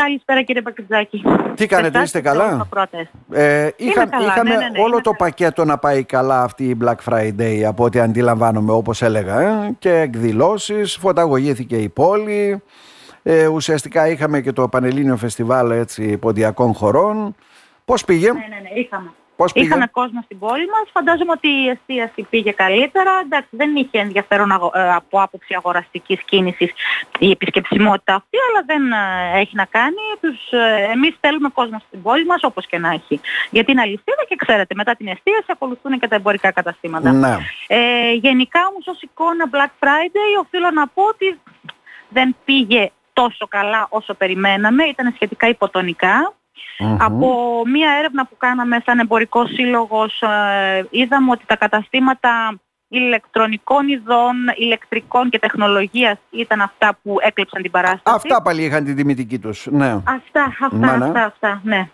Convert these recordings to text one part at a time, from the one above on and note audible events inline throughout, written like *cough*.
Καλησπέρα κύριε Πακριτζάκη. Τι κάνετε, είστε καλά; Ε, είχα, καλά, είχαμε ναι, ναι, ναι, όλο είμαι το καλά. πακέτο να πάει καλά αυτή η Black Friday από ό,τι αντιλαμβάνομαι όπως έλεγα ε, και εκδηλώσεις, φωταγωγήθηκε η πόλη, ε, ουσιαστικά είχαμε και το Πανελλήνιο Φεστιβάλ έτσι, ποντιακών χωρών. Πώς πήγε, Ναι, ναι, ναι, είχαμε. Πώς πήγε; Είχαμε κόσμο στην πόλη μας. Φαντάζομαι ότι η εστίαση πήγε καλύτερα. Εντάξει, δεν είχε ενδιαφέρον αγο- ε, από άποψη αγοραστικής κίνησης η επισκεψιμότητα αυτή, αλλά δεν ε, έχει να κάνει. Τους, ε, εμείς θέλουμε κόσμο στην πόλη μας, όπως και να έχει. Γιατί είναι αλυσίδα και ξέρετε, μετά την εστίαση ακολουθούν και τα εμπορικά καταστήματα. Ναι. Ε, γενικά όμως ως εικόνα Black Friday οφείλω να πω ότι δεν πήγε τόσο καλά όσο περιμέναμε. Ήταν σχετικά υποτονικά. Μμμ. Από μία έρευνα που κάναμε σαν εμπορικός σύλλογος ε, είδαμε ότι τα καταστήματα ηλεκτρονικών ειδών, ηλεκτρικών και τεχνολογίας ήταν αυτά που έκλεψαν την παράσταση. Αυτά πάλι είχαν την τιμητική τους. Ναι. Αυτά, αυτά, Ναι, ναι. αυτά, αυτά, ναι.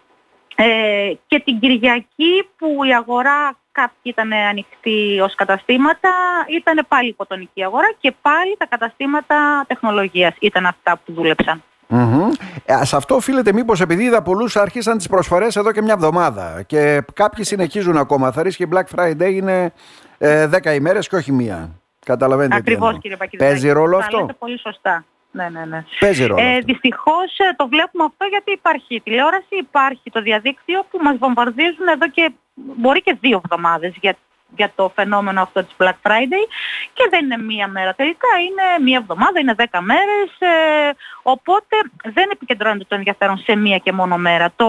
Ε, και την Κυριακή που η αγορά κάποιοι ήταν ανοιχτοί ως καταστήματα, ήταν πάλι υποτονική αγορά και πάλι τα καταστήματα τεχνολογίας ήταν αυτά που δούλεψαν. Μμμ. Ε, σε αυτό οφείλεται μήπως επειδή είδα πολλούς άρχισαν τις προσφορές εδώ και μια εβδομάδα και κάποιοι συνεχίζουν ακόμα. Θα ρίσκει Black Friday είναι ε, 10 ημέρες και όχι μία. Καταλαβαίνετε τι Ακριβώς εννοώ. κύριε Πακιδάκη. Παίζει ρόλο Τα αυτό; λέτε πολύ σωστά. Ναι, ναι, ναι. Παίζει ρόλο Ε, αυτό. δυστυχώς ε, το βλέπουμε αυτό γιατί υπάρχει η τηλεόραση, υπάρχει το διαδίκτυο που μας βομβαρδίζουν εδώ και μπορεί και δύο εβδομάδες για, για το φαινόμενο αυτό της Black Friday και δεν είναι μία μέρα τελικά, είναι μία εβδομάδα, είναι δέκα μέρες ε, οπότε δεν επικεντρώνεται το ενδιαφέρον σε μία και μόνο μέρα. Το,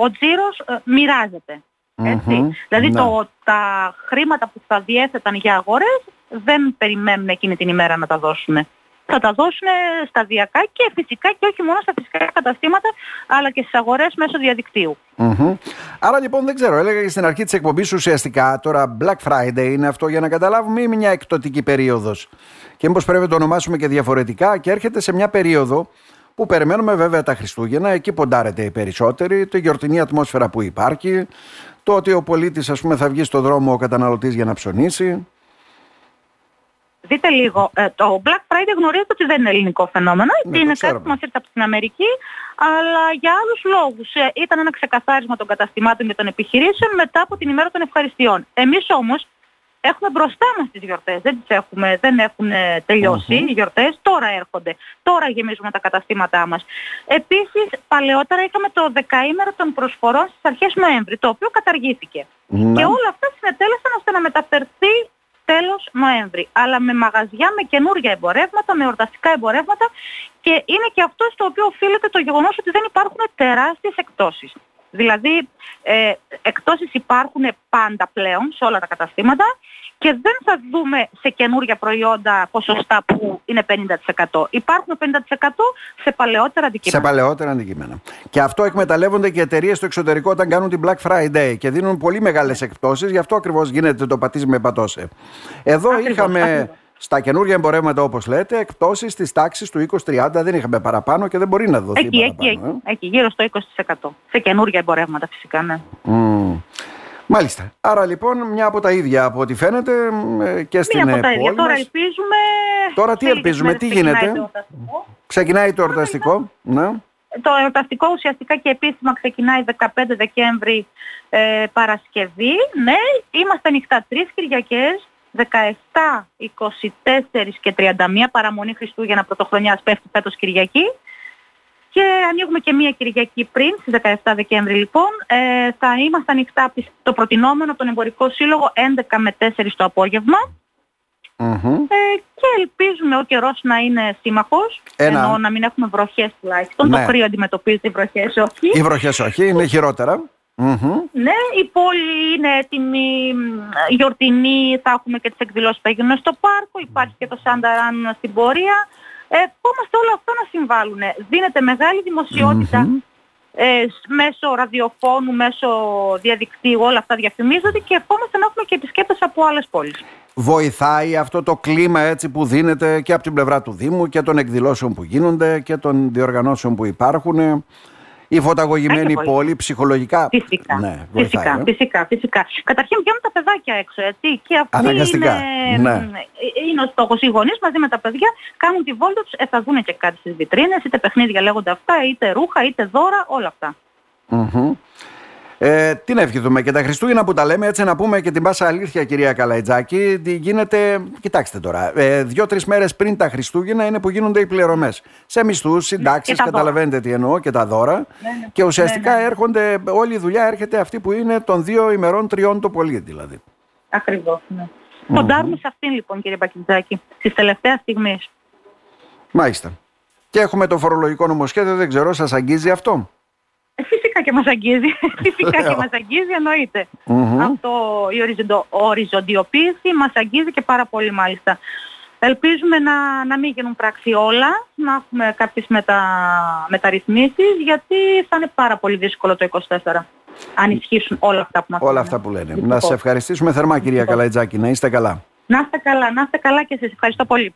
ο τζίρος ε, μοιράζεται. Έτσι. Μμμ. Δηλαδή Ναι. το, τα χρήματα που θα διέθεταν για αγορές δεν περιμένουν εκείνη την ημέρα να τα δώσουν. Θα τα δώσουν σταδιακά και φυσικά και όχι μόνο στα φυσικά καταστήματα αλλά και στις αγορές μέσω διαδικτύου. Μμμ. Άρα λοιπόν δεν ξέρω, έλεγα και στην αρχή της εκπομπής ουσιαστικά τώρα Black Friday είναι αυτό για να καταλάβουμε ή μια εκπτωτική περίοδος και μήπως πρέπει να το ονομάσουμε και διαφορετικά και έρχεται σε μια περίοδο που περιμένουμε βέβαια τα Χριστούγεννα, εκεί ποντάρεται οι περισσότεροι, τη γιορτινή ατμόσφαιρα που υπάρχει, το ότι ο πολίτης ας πούμε θα βγει στο δρόμο ο καταναλωτής για να ψωνίσει. Δείτε λίγο, ε, το Black Friday γνωρίζετε ότι δεν είναι ελληνικό φαινόμενο, Ναι, το είναι ξέρουμε. κάτι που μας ήρθε από την Αμερική, αλλά για άλλους λόγους. Ε, ήταν ένα ξεκαθάρισμα των καταστημάτων και των επιχειρήσεων μετά από την ημέρα των ευχαριστειών. Εμείς όμως έχουμε μπροστά μας τις γιορτές, δεν τις έχουμε, δεν έχουν ε, τελειώσει οι γιορτές, τώρα έρχονται, τώρα γεμίζουμε τα καταστήματά μας. Επίσης, παλαιότερα είχαμε το δεκαήμερο των προσφορών στις αρχές Νοέμβρη, το οποίο καταργήθηκε. Ναι. Και όλα αυτά συνετέλεσαν ώστε να μεταφερθεί τέλος Νοέμβρη. Αλλά με μαγαζιά, με καινούργια εμπορεύματα, με ορταστικά εμπορεύματα και είναι και αυτό στο οποίο οφείλεται το γεγονός ότι δεν υπάρχουν τεράστιες εκτόσεις. Δηλαδή, ε, εκτόσεις υπάρχουν πάντα πλέον σε όλα τα καταστήματα και δεν θα δούμε σε καινούργια προϊόντα ποσοστά που είναι 50%. Υπάρχουν 50% σε παλαιότερα Σε αντικείμενα. παλαιότερα αντικείμενα. Και αυτό εκμεταλλεύονται και εταιρείες στο εξωτερικό όταν κάνουν την Black Friday και δίνουν πολύ μεγάλες εκπτώσει. Γι' αυτό ακριβώς γίνεται το πατήσει με πατώσε. Εδώ Ακριβώς, είχαμε ακριβώς. Στα καινούργια εμπορεύματα, όπως λέτε, εκπτώσεις της τάξης του 20-30. Δεν είχαμε παραπάνω και δεν μπορεί να δοθεί Εκεί, εκεί, παραπάνω. εκεί, εκεί, γύρω στο 20%. Σε καινούργια εμπορεύματα φυσικά, ναι. ε. Μμμ. Μάλιστα. Άρα λοιπόν μια από τα ίδια από ό,τι φαίνεται ε, και στην Μία από τα ε, ίδια. πόλη Τώρα μας. ελπίζουμε... Τώρα τι σε λίγες ελπίζουμε, μέρες τι ξεκινάει γίνεται; το εορταστικό. Ξεκινάει το εορταστικό. Ναι. Το εορταστικό ουσιαστικά και επίσημα ξεκινάει 15 Δεκέμβρη ε, Παρασκευή. Ναι, είμαστε ανοιχτά τρεις Κυριακές, 17, 24 και 31 παραμονή Χριστούγεννα Πρωτοχρονιάς πέφτει φέτος Κυριακή. Και ανοίγουμε και μία Κυριακή πριν, στις 17 Δεκέμβρη λοιπόν. Ε, θα είμαστε ανοιχτά από τις- το προτινόμενο από τον Εμπορικό Σύλλογο 11 με 4 το απόγευμα. Μμμ. Ε, και ελπίζουμε ο καιρός να είναι σύμμαχος, Ένα. ενώ να μην έχουμε βροχές τουλάχιστον. Ναι. Το κρύο αντιμετωπίζει οι βροχές όχι. Οι βροχές όχι, είναι χειρότερα. Μμμ. Ναι, η πόλη είναι έτοιμη, μ, γιορτινή, θα έχουμε και τις εκδηλώσεις που θα γίνουν στο πάρκο, υπάρχει και το Σανταράν στην πορεία. Ε, Ευχόμαστε όλα αυτά να συμβάλλουν. Δίνεται μεγάλη δημοσιότητα Μμμ. ε, σ- μέσω ραδιοφώνου, μέσω διαδικτύου, όλα αυτά διαφημίζονται και ευχόμαστε να έχουμε και επισκέπτες από άλλες πόλεις. Βοηθάει αυτό το κλίμα έτσι που δίνεται και από την πλευρά του Δήμου και των εκδηλώσεων που γίνονται και των διοργανώσεων που υπάρχουν Η φωταγωγημένη πόλη ψυχολογικά. Φυσικά. Ναι, φυσικά, βοηθάει, ε. φυσικά, φυσικά. Καταρχήν βγαίνουν τα παιδάκια έξω, έτσι. Και αυτοί Αναγκαστικά, είναι, ναι. είναι ο στόχος. Οι γονείς μαζί με τα παιδιά κάνουν τη βόλτα τους, ε, θα δουν και κάτι στις βιτρίνες, είτε παιχνίδια λέγονται αυτά, είτε ρούχα, είτε δώρα, όλα αυτά. Μμμ. Ε, τι να ευχηθούμε και τα Χριστούγεννα που τα λέμε, έτσι να πούμε και την πάσα αλήθεια, κυρία Καλαϊτζάκη. Τι γίνεται, κοιτάξτε τώρα, ε, δύο-τρεις μέρες πριν τα Χριστούγεννα είναι που γίνονται οι πληρωμές. Σε μισθούς, συντάξεις, Ναι, και τα δώρα. καταλαβαίνετε τι εννοώ, και τα δώρα. ναι. Και ουσιαστικά Ναι, ναι. έρχονται, όλη η δουλειά έρχεται αυτή που είναι των δύο ημερών, τριών το πολύ δηλαδή. Ακριβώς, ναι. Ποντάρουμε σε αυτήν λοιπόν κύριε Μπακιτζάκη, στις τελευταίες στιγμές. Μάλιστα. Και έχουμε το φορολογικό νομοσχέδιο, δεν ξέρω, σας αγγίζει αυτό; Ε, Φυσικά και μας αγγίζει. *laughs* Φυσικά και μας αγγίζει, εννοείται. Μμμ. Αυτό η οριζοντο, οριζοντιοποίηση μας αγγίζει και πάρα πολύ μάλιστα. Ελπίζουμε να, να μην γίνουν πράξη όλα, να έχουμε κάποιες μετα, μεταρρυθμίσεις, γιατί θα είναι πάρα πολύ δύσκολο το 24, αν ισχύσουν όλα αυτά που μας Όλα λένε. αυτά που λένε. Να Δυστυχώς. σε ευχαριστήσουμε θερμά, κυρία Καλαϊτζάκη. Να είστε καλά. Να είστε καλά, να είστε καλά και εσείς. Ευχαριστώ πολύ.